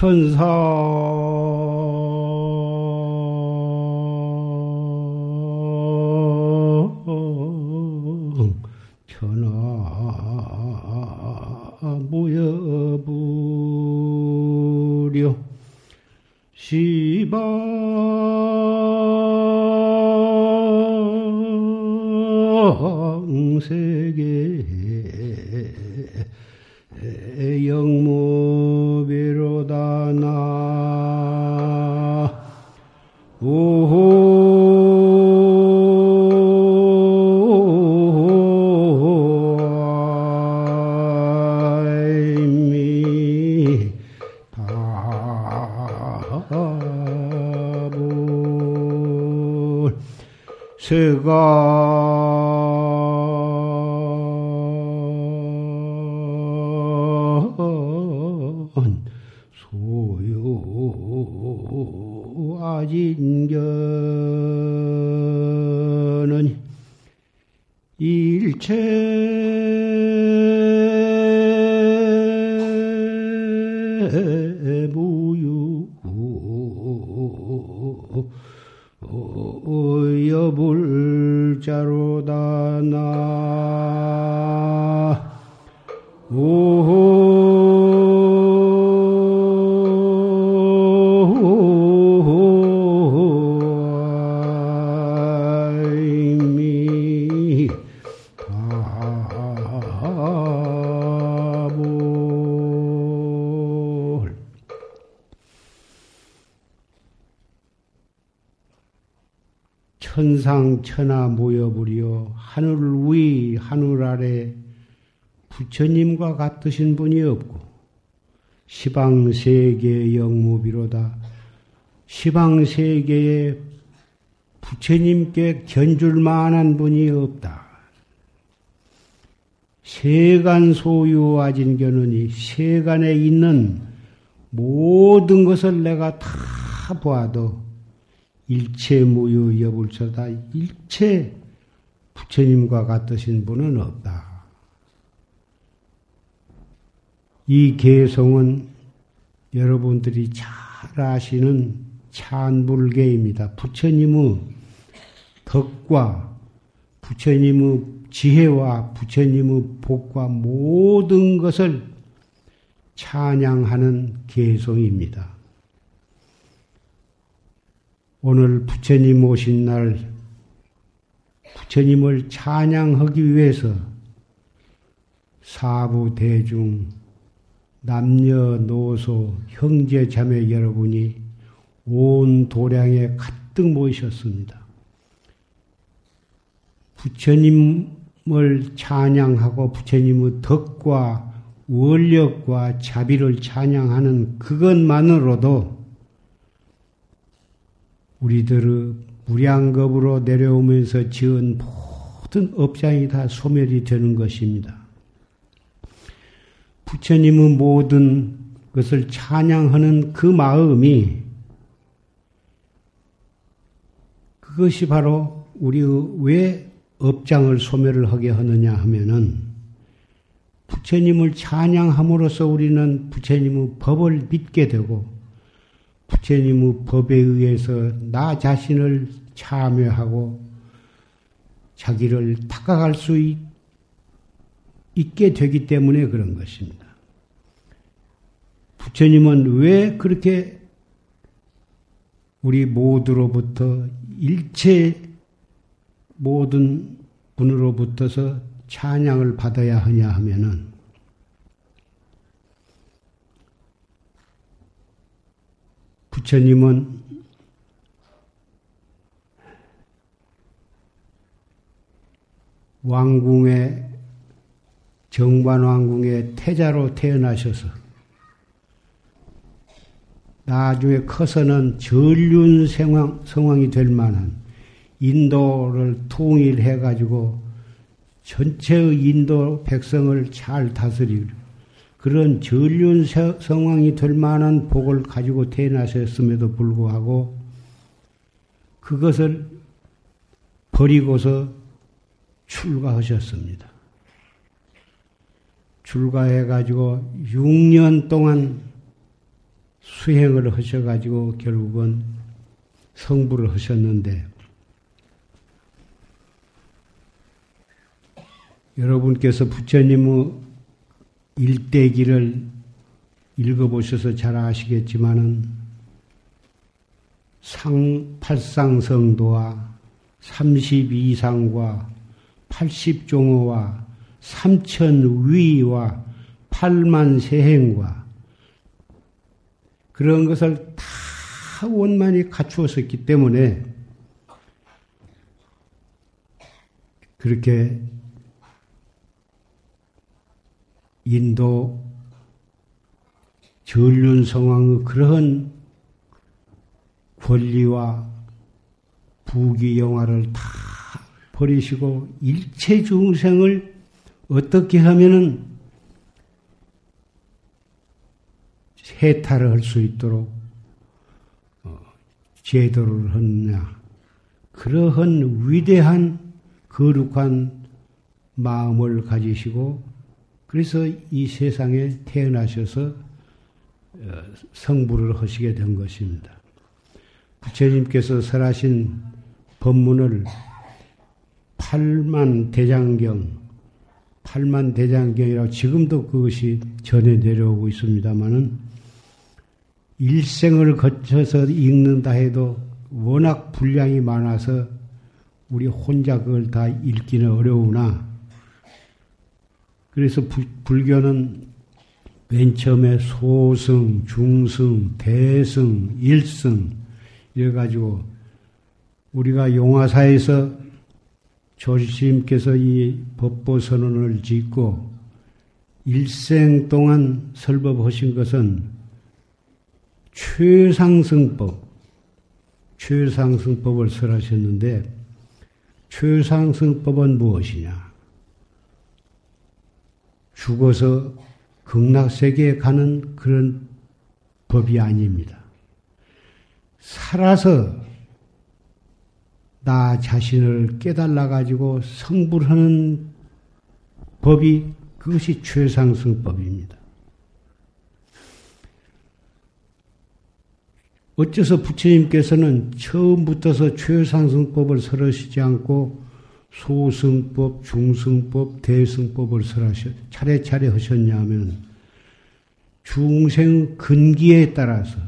천사 다불 세간 천상 천하 모여부리어 하늘 위 하늘 아래 부처님과 같으신 분이 없고 시방 세계 영무비로다 시방 세계에 부처님께 견줄 만한 분이 없다. 세간 소유 아진견은이 세간에 있는 모든 것을 내가 다 보아도 일체 무유 여불처다. 일체 부처님과 같으신 분은 없다. 이 개성은 여러분들이 잘 아시는 찬불계입니다. 부처님의 덕과 부처님의 지혜와 부처님의 복과 모든 것을 찬양하는 개성입니다. 오늘 부처님 오신 날 부처님을 찬양하기 위해서 사부 대중 남녀노소 형제 자매 여러분이 온 도량에 가득 모이셨습니다. 부처님을 찬양하고 부처님의 덕과 원력과 자비를 찬양하는 그것만으로도 우리들의 무량겁으로 내려오면서 지은 모든 업장이 다 소멸이 되는 것입니다. 부처님의 모든 것을 찬양하는 그 마음이 그것이 바로 우리의 왜 업장을 소멸을 하게 하느냐 하면은 부처님을 찬양함으로써 우리는 부처님의 법을 믿게 되고 부처님의 법에 의해서 나 자신을 참여하고 자기를 닦아갈 수 있, 있게 되기 때문에 그런 것입니다. 부처님은 왜 그렇게 우리 모두로부터 일체 모든 분으로부터서 찬양을 받아야 하냐 하면은 부처님은 왕궁의 정관 왕궁의 태자로 태어나셔서 나중에 커서는 전륜 상황, 상황이 될 만한 인도를 통일해 가지고 전체의 인도 백성을 잘 다스리고 그런 전륜 상황이 될 만한 복을 가지고 태어나셨음에도 불구하고 그것을 버리고서 출가하셨습니다. 출가해 가지고 6년 동안 수행을 하셔가지고 결국은 성불을 하셨는데 여러분께서 부처님의 일대기를 읽어보셔서 잘 아시겠지만은 상, 팔상성도와 32상과 80종어와 3천위와 8만 세행과 그런 것을 다 원만히 갖추었었기 때문에 그렇게 인도 전륜 성왕의 그러한 권리와 부귀 영화를 다 버리시고 일체 중생을 어떻게 하면은 해탈을 할 수 있도록 어, 제도를 하느냐. 그러한 위대한 거룩한 마음을 가지시고 그래서 이 세상에 태어나셔서 어, 성불을 하시게 된 것입니다. 부처님께서 설하신 법문을 8만 대장경, 8만 대장경이라고 지금도 그것이 전해 내려오고 있습니다만은 일생을 거쳐서 읽는다 해도 워낙 분량이 많아서 우리 혼자 그걸 다 읽기는 어려우나 그래서 부, 불교는 맨 처음에 소승, 중승, 대승, 일승 이래가지고 우리가 용화사에서 조실님께서 이 법보 선언을 짓고 일생 동안 설법하신 것은 최상승법, 최상승법을 설하셨는데 최상승법은 무엇이냐? 죽어서 극락세계에 가는 그런 법이 아닙니다. 살아서 나 자신을 깨달아 가지고 성불하는 법이 그것이 최상승법입니다. 어째서 부처님께서는 처음부터서 최상승법을 설하시지 않고 소승법, 중승법, 대승법을 설하셨, 차례차례 하셨냐 하면 중생 근기에 따라서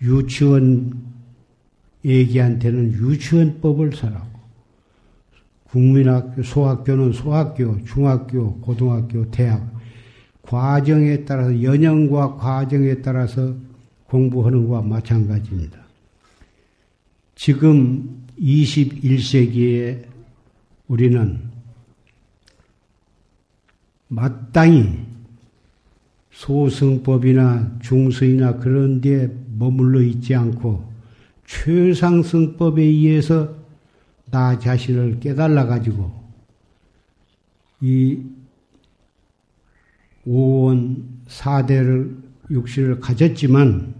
유치원 애기한테는 유치원법을 설하고 국민학교, 소학교는 소학교, 중학교, 고등학교, 대학 과정에 따라서 연령과 과정에 따라서 공부하는 것과 마찬가지입니다. 지금 21세기에 우리는 마땅히 소승법이나 중승이나 그런 데 머물러 있지 않고 최상승법에 의해서 나 자신을 깨달아 가지고 이 오원 사대를 육신을 가졌지만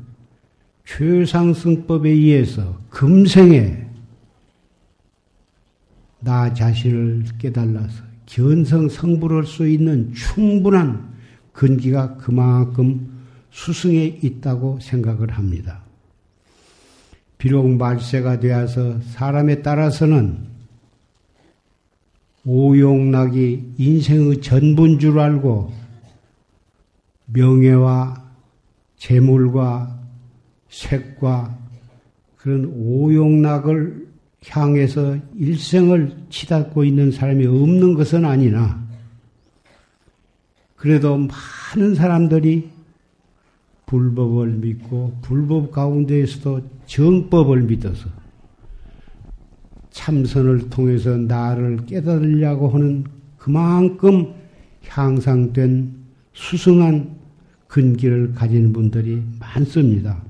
최상승법에 의해서 금생에 나 자신을 깨달아서 견성 성불할 수 있는 충분한 근기가 그만큼 수승에 있다고 생각을 합니다. 비록 말세가 되어서 사람에 따라서는 오용락이 인생의 전부인 줄 알고 명예와 재물과 색과 그런 오용락을 향해서 일생을 치닫고 있는 사람이 없는 것은 아니나 그래도 많은 사람들이 불법을 믿고 불법 가운데에서도 정법을 믿어서 참선을 통해서 나를 깨달으려고 하는 그만큼 향상된 수승한 근기를 가진 분들이 많습니다.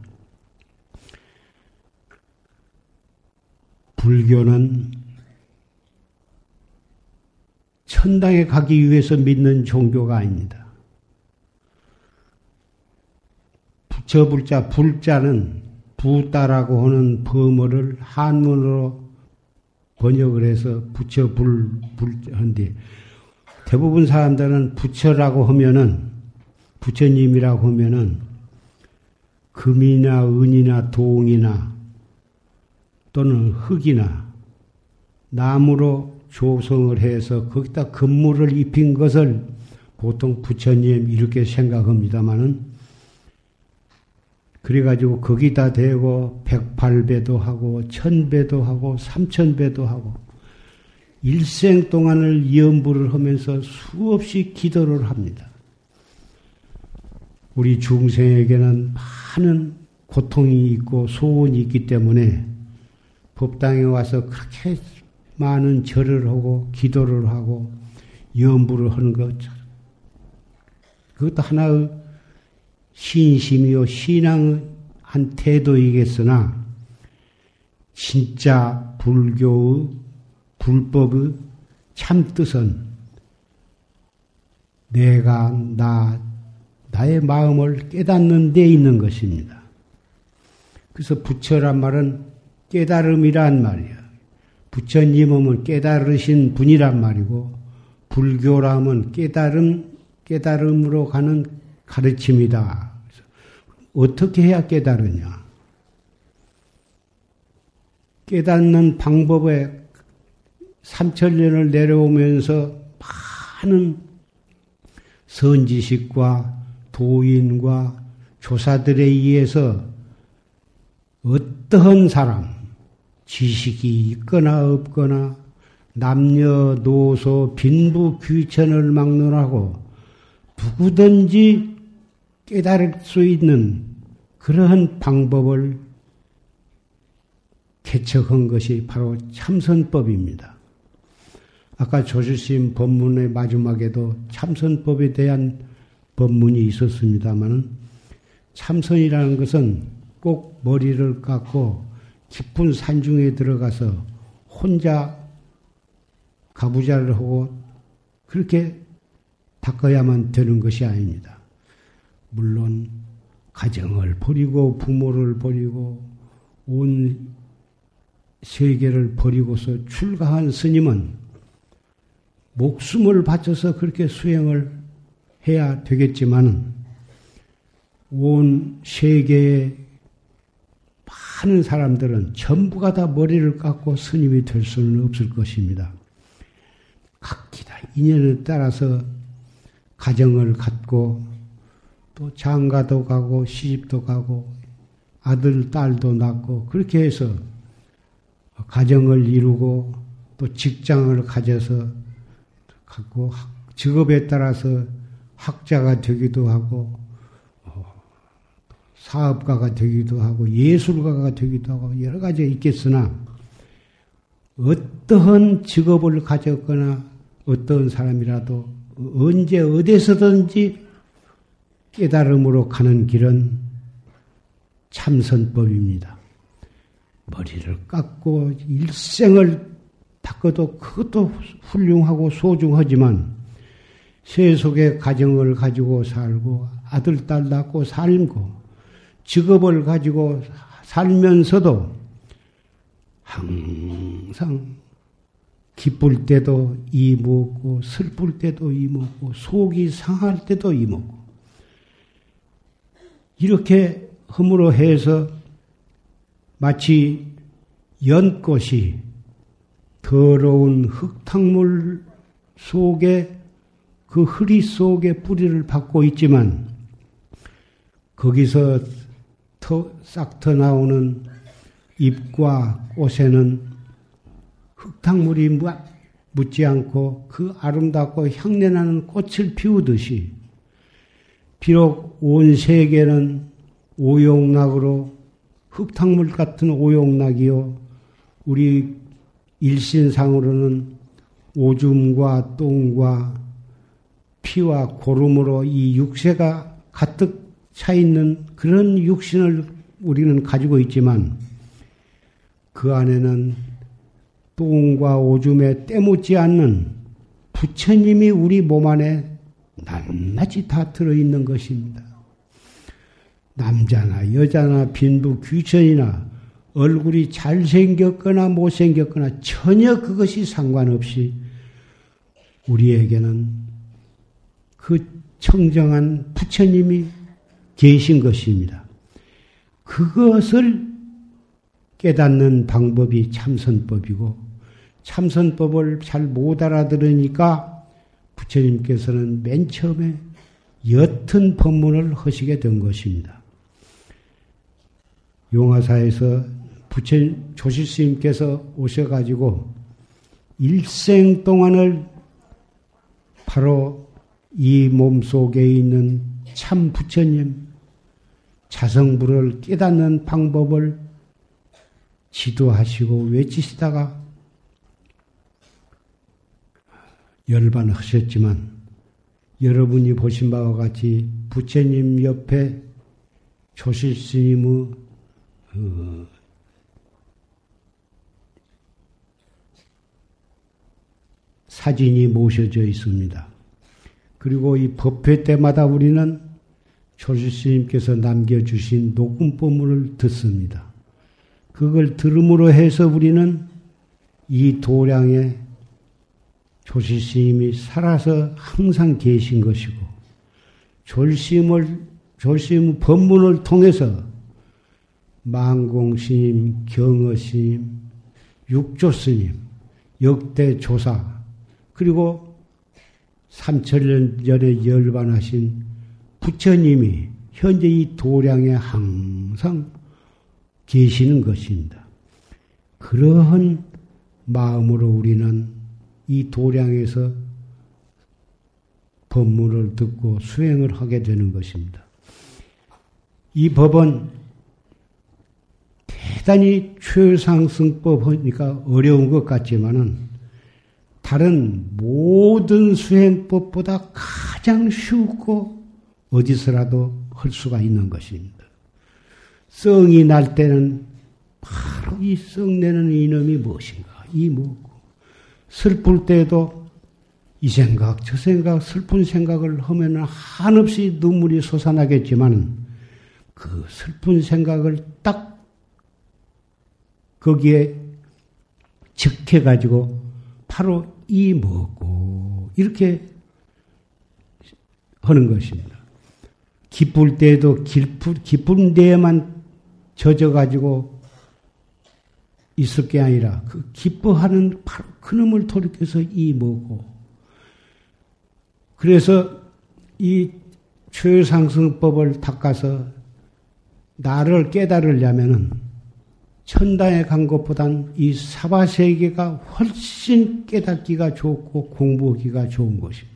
불교는 천당에 가기 위해서 믿는 종교가 아닙니다. 부처불자 불자는 부따라고 하는 범어를 한문으로 번역을 해서 부처불 불한데 대부분 사람들은 부처라고 하면은 부처님이라고 하면은 금이나 은이나 동이나 또는 흙이나 나무로 조성을 해서 거기다 금물을 입힌 것을 보통 부처님 이렇게 생각합니다마는 그래가지고 거기다 대고 백팔배도 하고 천배도 하고 삼천배도 하고 일생 동안을 염불을 하면서 수없이 기도를 합니다. 우리 중생에게는 많은 고통이 있고 소원이 있기 때문에 법당에 와서 그렇게 많은 절을 하고 기도를 하고 염불을 하는 것 그것도 하나의 신심이요 신앙의 한 태도이겠으나 진짜 불교의 불법의 참 뜻은 내가 나 나의 마음을 깨닫는 데 있는 것입니다. 그래서 부처란 말은 깨달음이란 말이야. 부처님은 깨달으신 분이란 말이고 불교라면 깨달음 깨달음으로 가는 가르침이다. 어떻게 해야 깨달으냐? 깨닫는 방법에 3천년을 내려오면서 많은 선지식과 도인과 조사들에 의해서 어떠한 사람, 지식이 있거나 없거나 남녀 노소 빈부 귀천을 막론하고 누구든지 깨달을 수 있는 그러한 방법을 개척한 것이 바로 참선법입니다. 아까 조주심 법문의 마지막에도 참선법에 대한 법문이 있었습니다만 참선이라는 것은 꼭 머리를 깎고 깊은 산중에 들어가서 혼자 가부자를 하고 그렇게 닦아야만 되는 것이 아닙니다. 물론 가정을 버리고 부모를 버리고 온 세계를 버리고서 출가한 스님은 목숨을 바쳐서 그렇게 수행을 해야 되겠지만 온 세계의 많은 사람들은 전부가 다 머리를 깎고 스님이 될 수는 없을 것입니다. 각기 다 인연에 따라서 가정을 갖고 또 장가도 가고 시집도 가고 아들 딸도 낳고 그렇게 해서 가정을 이루고 또 직장을 가져서 갖고 직업에 따라서 학자가 되기도 하고 어, 사업가가 되기도 하고 예술가가 되기도 하고 여러 가지 있겠으나 어떠한 직업을 가졌거나 어떤 사람이라도 언제 어디서든지 깨달음으로 가는 길은 참선법입니다. 머리를 깎고 일생을 닦아도 그것도 훌륭하고 소중하지만 세속의 가정을 가지고 살고 아들, 딸 낳고 살고 직업을 가지고 살면서도 항상 기쁠 때도 이 먹고 슬플 때도 이 먹고 속이 상할 때도 이 먹고. 이렇게 흠으로 해서 마치 연꽃이 더러운 흙탕물 속에 그 흐리 속에 뿌리를 받고 있지만 거기서 싹터 나오는 잎과 꽃에는 흙탕물이 묻지 않고 그 아름답고 향내나는 꽃을 피우듯이 비록 온 세계는 오용락으로 흙탕물 같은 오용락이요 우리 일신상으로는 오줌과 똥과 피와 고름으로 이 육세가 가득 차 있는 그런 육신을 우리는 가지고 있지만 그 안에는 똥과 오줌에 때묻지 않는 부처님이 우리 몸 안에 낱낱이 다 들어있는 것입니다. 남자나 여자나 빈부 귀천이나 얼굴이 잘생겼거나 못생겼거나 전혀 그것이 상관없이 우리에게는 그 청정한 부처님이 계신 것입니다. 그것을 깨닫는 방법이 참선법이고 참선법을 잘 못 알아들으니까 부처님께서는 맨 처음에 옅은 법문을 하시게 된 것입니다. 용화사에서 부처님 조실 스님께서 오셔가지고 일생 동안을 바로 이 몸 속에 있는 참 부처님 자성부를 깨닫는 방법을 지도하시고 외치시다가 열반하셨지만 여러분이 보신 바와 같이 부처님 옆에 조실스님의 어, 사진이 모셔져 있습니다. 그리고 이 법회 때마다 우리는 조실스님께서 남겨주신 녹음법문을 듣습니다. 그걸 들음으로 해서 우리는 이 도량에 조실스님이 살아서 항상 계신 것이고 졸심을 졸심 법문을 통해서 망공스님, 경어 스님, 육조 스님, 역대 조사 그리고 삼천년 전에 열반하신 부처님이 현재 이 도량에 항상 계시는 것입니다. 그러한 마음으로 우리는 이 도량에서 법문을 듣고 수행을 하게 되는 것입니다. 이 법은 대단히 최상승법 하니까 어려운 것 같지만은 다른 모든 수행법보다 가장 쉽고 어디서라도 할 수가 있는 것입니다. 성이 날 때는 바로 이 성내는 이놈이 무엇인가, 이 뭐고. 슬플 때도 이 생각, 저 생각, 슬픈 생각을 하면 한없이 눈물이 솟아나겠지만 그 슬픈 생각을 딱 거기에 적해가지고 바로 이 뭐고 이렇게 하는 것입니다. 기쁠 때에도 기쁜, 기쁜 데에만 젖어가지고 있을 게 아니라 그 기뻐하는 바로 그놈을 돌이켜서 이 뭐고 그래서 이 최상승법을 닦아서 나를 깨달으려면은 천당에 간 것보단 이 사바세계가 훨씬 깨닫기가 좋고 공부하기가 좋은 것입니다.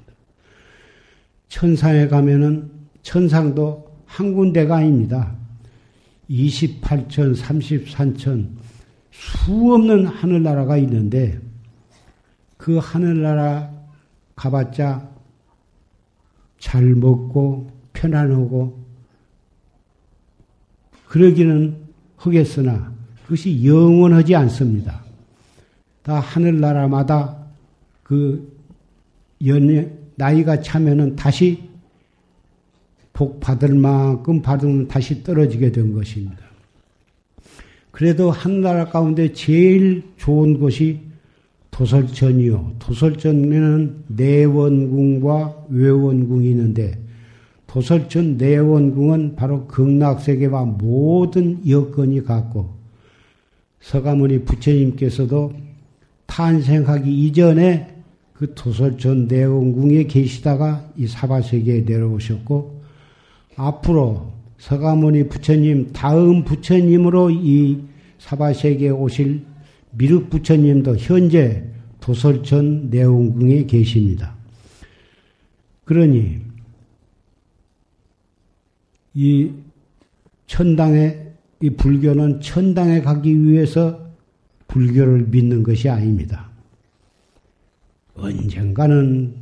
천상에 가면은 천상도 한 군데가 아닙니다. 28천, 33천 수없는 하늘나라가 있는데 그 하늘나라 가봤자 잘 먹고 편안하고 그러기는 하겠으나 그것이 영원하지 않습니다. 다 하늘나라마다 그 연, 나이가 차면은 다시 복 받을 만큼 받으면 다시 떨어지게 된 것입니다. 그래도 한나라 가운데 제일 좋은 곳이 도설천이요. 도설천에는 내원궁과 외원궁이 있는데 도설천 내원궁은 바로 극락세계와 모든 여건이 같고 서가모니 부처님께서도 탄생하기 이전에 그 토설천 내원궁에 계시다가 이 사바세계에 내려오셨고 앞으로 서가모니 부처님 다음 부처님으로 이 사바세계에 오실 미륵 부처님도 현재 도설천 내원궁에 계십니다. 그러니 이 천당에 이 불교는 천당에 가기 위해서 불교를 믿는 것이 아닙니다. 언젠가는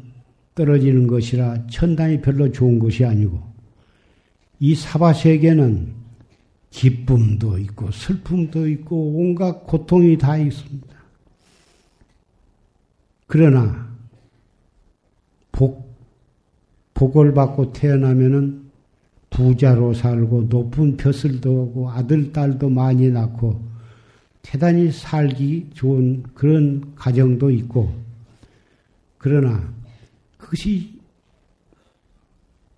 떨어지는 것이라 천당이 별로 좋은 것이 아니고 이 사바세계는 기쁨도 있고 슬픔도 있고 온갖 고통이 다 있습니다. 그러나 복 복을 받고 태어나면은 부자로 살고 높은 벼슬도 하고 아들, 딸도 많이 낳고 대단히 살기 좋은 그런 가정도 있고 그러나 그것이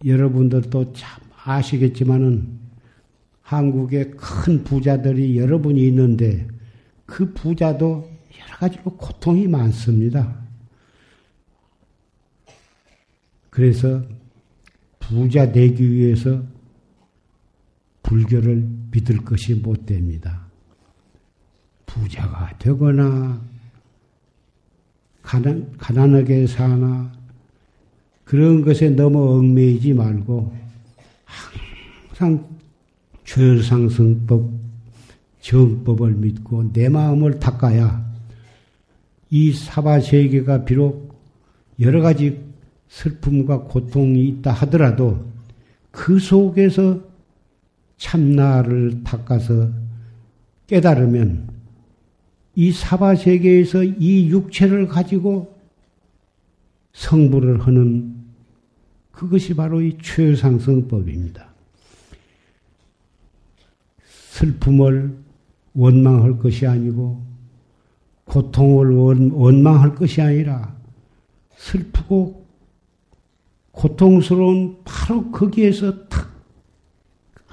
여러분들도 참 아시겠지만은 한국에 큰 부자들이 여러 분이 있는데 그 부자도 여러 가지로 고통이 많습니다. 그래서 부자 되기 위해서 불교를 믿을 것이 못 됩니다. 부자가 되거나 가난, 가난하게 사나 그런 것에 너무 얽매이지 말고 항상 죄상승법, 정법을 믿고 내 마음을 닦아야 이 사바세계가 비록 여러 가지 슬픔과 고통이 있다 하더라도 그 속에서 참나를 닦아서 깨달으면 이 사바세계에서 이 육체를 가지고 성불을 하는 그것이 바로 이 최상승법입니다. 슬픔을 원망할 것이 아니고 고통을 원, 망할 것이 아니라 슬프고 고통스러운 바로 거기에서 탁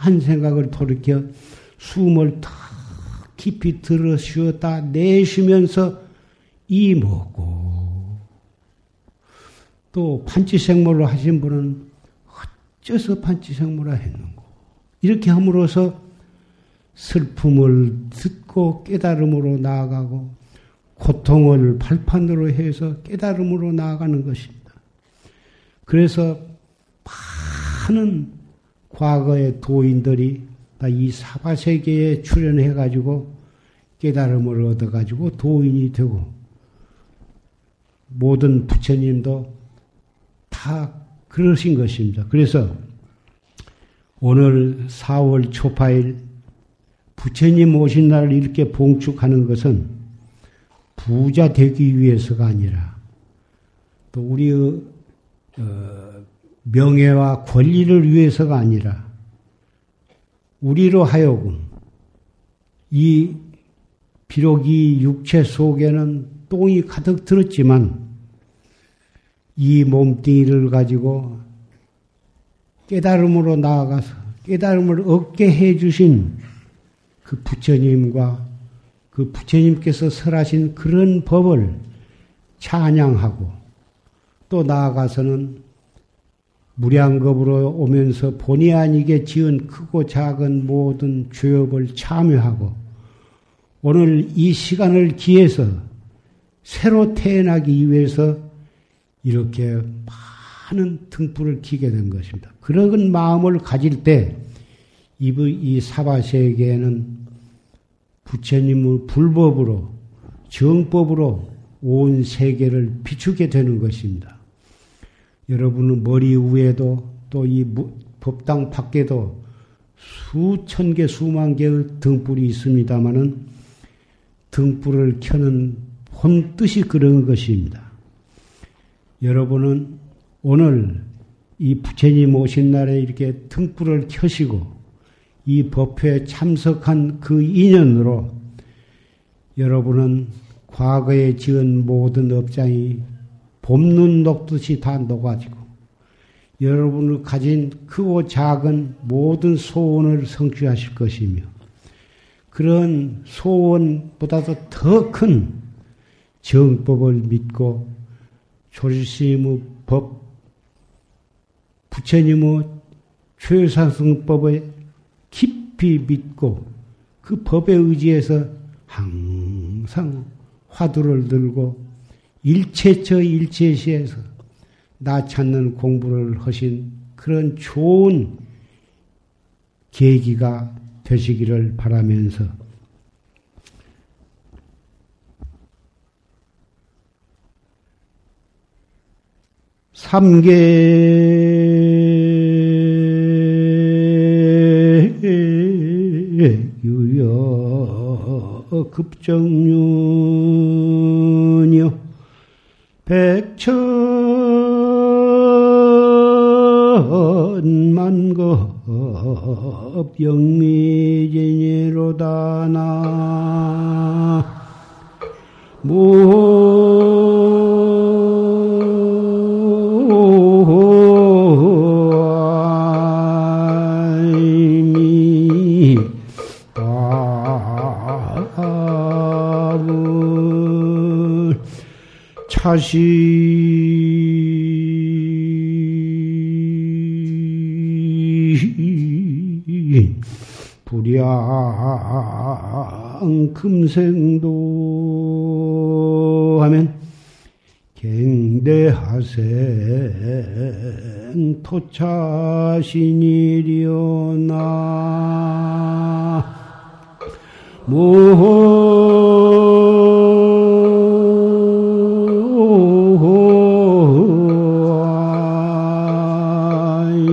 한 생각을 돌이켜 숨을 탁 깊이 들어 쉬었다 내쉬면서 이 먹고 또 판치생물을 하신 분은 어째서 판치생물을 했는고 이렇게 함으로써 슬픔을 듣고 깨달음으로 나아가고 고통을 발판으로 해서 깨달음으로 나아가는 것입니다. 그래서 많은 과거의 도인들이 이 사바세계에 출연해가지고 깨달음을 얻어가지고 도인이 되고 모든 부처님도 다 그러신 것입니다. 그래서 오늘 4월 초파일 부처님 오신 날을 이렇게 봉축하는 것은 부자 되기 위해서가 아니라 또 우리의 어, 명예와 권리를 위해서가 아니라 우리로 하여금 이 비록 이 육체 속에는 똥이 가득 들었지만 이 몸뚱이를 가지고 깨달음으로 나아가서 깨달음을 얻게 해주신 그 부처님과 그 부처님께서 설하신 그런 법을 찬양하고 또 나아가서는 무량겁으로 오면서 본의 아니게 지은 크고 작은 모든 죄업을 참여하고 오늘 이 시간을 기해서 새로 태어나기 위해서 이렇게 많은 등불을 키게 된 것입니다. 그런 마음을 가질 때 이 사바세계에는 부처님의 불법으로 정법으로 온 세계를 비추게 되는 것입니다. 여러분은 머리 위에도 또 이 법당 밖에도 수천 개, 수만 개의 등불이 있습니다마는 등불을 켜는 본 뜻이 그런 것입니다. 여러분은 오늘 이 부처님 오신 날에 이렇게 등불을 켜시고 이 법회에 참석한 그 인연으로 여러분은 과거에 지은 모든 업장이 봄눈 녹듯이 다 녹아지고 여러분을 가진 크고 작은 모든 소원을 성취하실 것이며 그런 소원보다도 더 큰 정법을 믿고 조실심의 법, 부처님의 최상승법에 깊이 믿고 그 법에 의지해서 항상 화두를 들고 일체처 일체시에서 나 찾는 공부를 하신 그런 좋은 계기가 되시기를 바라면서 삼계. 유여 급정륜이여 백천만급 영미 화를 차시 불량 금생도 하면 갱대하생 토차신이려나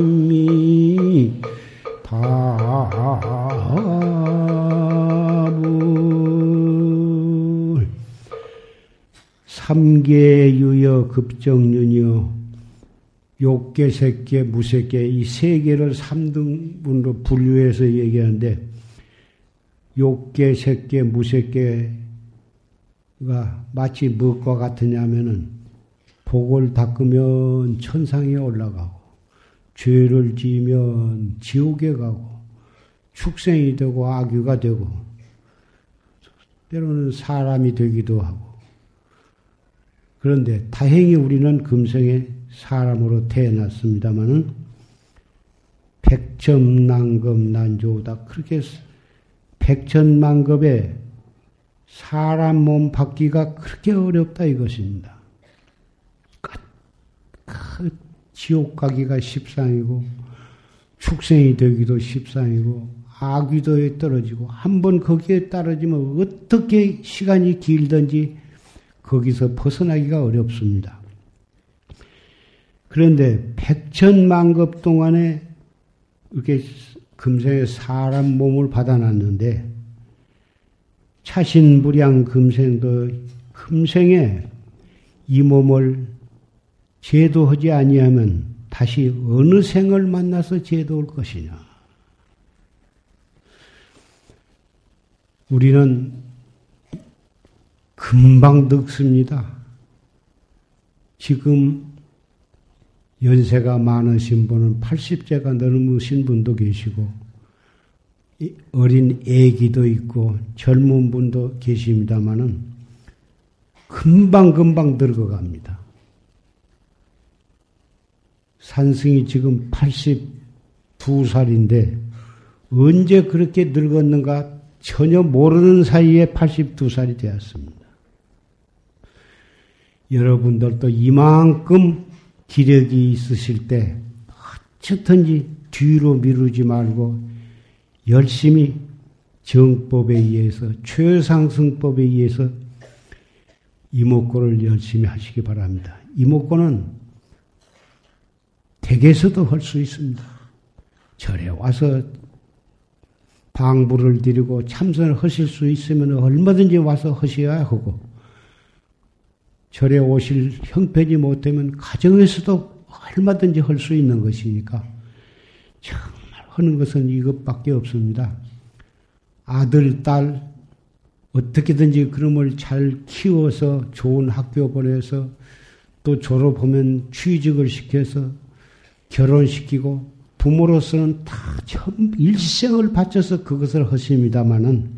모임이 답을 삼계 유여 급정륜이여 욕계, 색계, 무색계 이 세 개를 삼등분으로 분류해서 얘기하는데 욕계, 색계, 무색계가 마치 무엇과 같으냐면은 복을 닦으면 천상에 올라가고 죄를 지으면 지옥에 가고 축생이 되고 악유가 되고 때로는 사람이 되기도 하고. 그런데 다행히 우리는 금생에 사람으로 태어났습니다마는 백점 난금 난조다. 그렇게 백천만급에 사람 몸 받기가 그렇게 어렵다 이것입니다. 그 지옥 가기가 십상이고 축생이 되기도 십상이고 악귀도에 떨어지고 한 번 거기에 떨어지면 어떻게 시간이 길든지 거기서 벗어나기가 어렵습니다. 그런데 백천만급 동안에 이렇게 금생에 사람 몸을 받아놨는데 차신불량 금생도 금생에 이 몸을 제도하지 아니하면 다시 어느 생을 만나서 제도할 것이냐? 우리는 금방 늙습니다. 지금 연세가 많으신 분은 80세가 넘으신 분도 계시고, 어린 애기도 있고, 젊은 분도 계십니다마는, 금방금방 늙어갑니다. 산승이 지금 82살인데, 언제 그렇게 늙었는가 전혀 모르는 사이에 82살이 되었습니다. 여러분들도 이만큼 기력이 있으실 때 어쨌든지 뒤로 미루지 말고 열심히 정법에 의해서 최상승법에 의해서 이목구를 열심히 하시기 바랍니다. 이목구는 댁에서도 할 수 있습니다. 절에 와서 방부를 드리고 참선을 하실 수 있으면 얼마든지 와서 하셔야 하고 절에 오실 형편이 못 되면 가정에서도 얼마든지 할 수 있는 것이니까 정말 하는 것은 이것밖에 없습니다. 아들, 딸 어떻게든지 그놈을 잘 키워서 좋은 학교 보내서 또 졸업하면 취직을 시켜서 결혼시키고 부모로서는 다 일생을 바쳐서 그것을 하십니다마는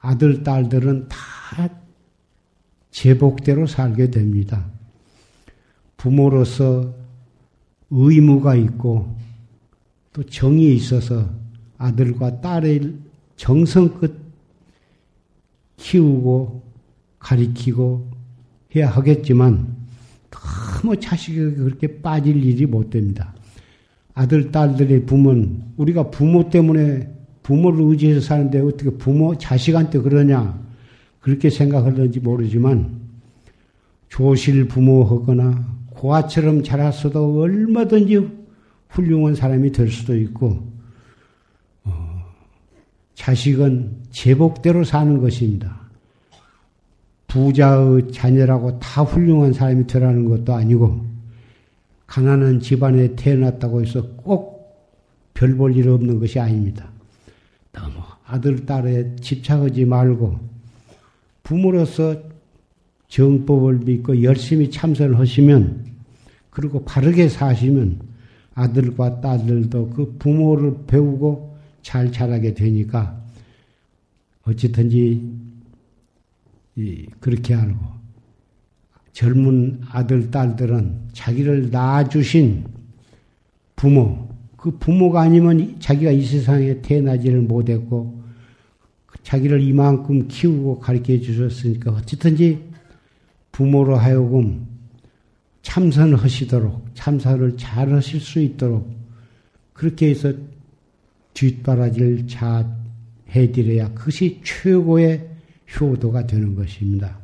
아들, 딸들은 다 제복대로 살게 됩니다. 부모로서 의무가 있고 또 정이 있어서 아들과 딸을 정성껏 키우고 가리키고 해야 하겠지만 너무 자식이 그렇게 빠질 일이 못 됩니다. 아들, 딸들의 부모는 우리가 부모 때문에 부모를 의지해서 사는데 어떻게 부모, 자식한테 그러냐 그렇게 생각하는지 모르지만 조실 부모하거나 고아처럼 자랐어도 얼마든지 훌륭한 사람이 될 수도 있고 어, 자식은 제복대로 사는 것입니다. 부자의 자녀라고 다 훌륭한 사람이 되라는 것도 아니고 가난한 집안에 태어났다고 해서 꼭 별 볼 일 없는 것이 아닙니다. 너무 아들, 딸에 집착하지 말고 부모로서 정법을 믿고 열심히 참선을 하시면 그리고 바르게 사시면 아들과 딸들도 그 부모를 배우고 잘 자라게 되니까 어쨌든지 그렇게 알고 젊은 아들 딸들은 자기를 낳아주신 부모 그 부모가 아니면 자기가 이 세상에 태어나지를 못했고 자기를 이만큼 키우고 가르쳐 주셨으니까 어쨌든지 부모로 하여금 참선하시도록 참선을 잘 하실 수 있도록 그렇게 해서 뒷바라지를 잘 해드려야 그것이 최고의 효도가 되는 것입니다.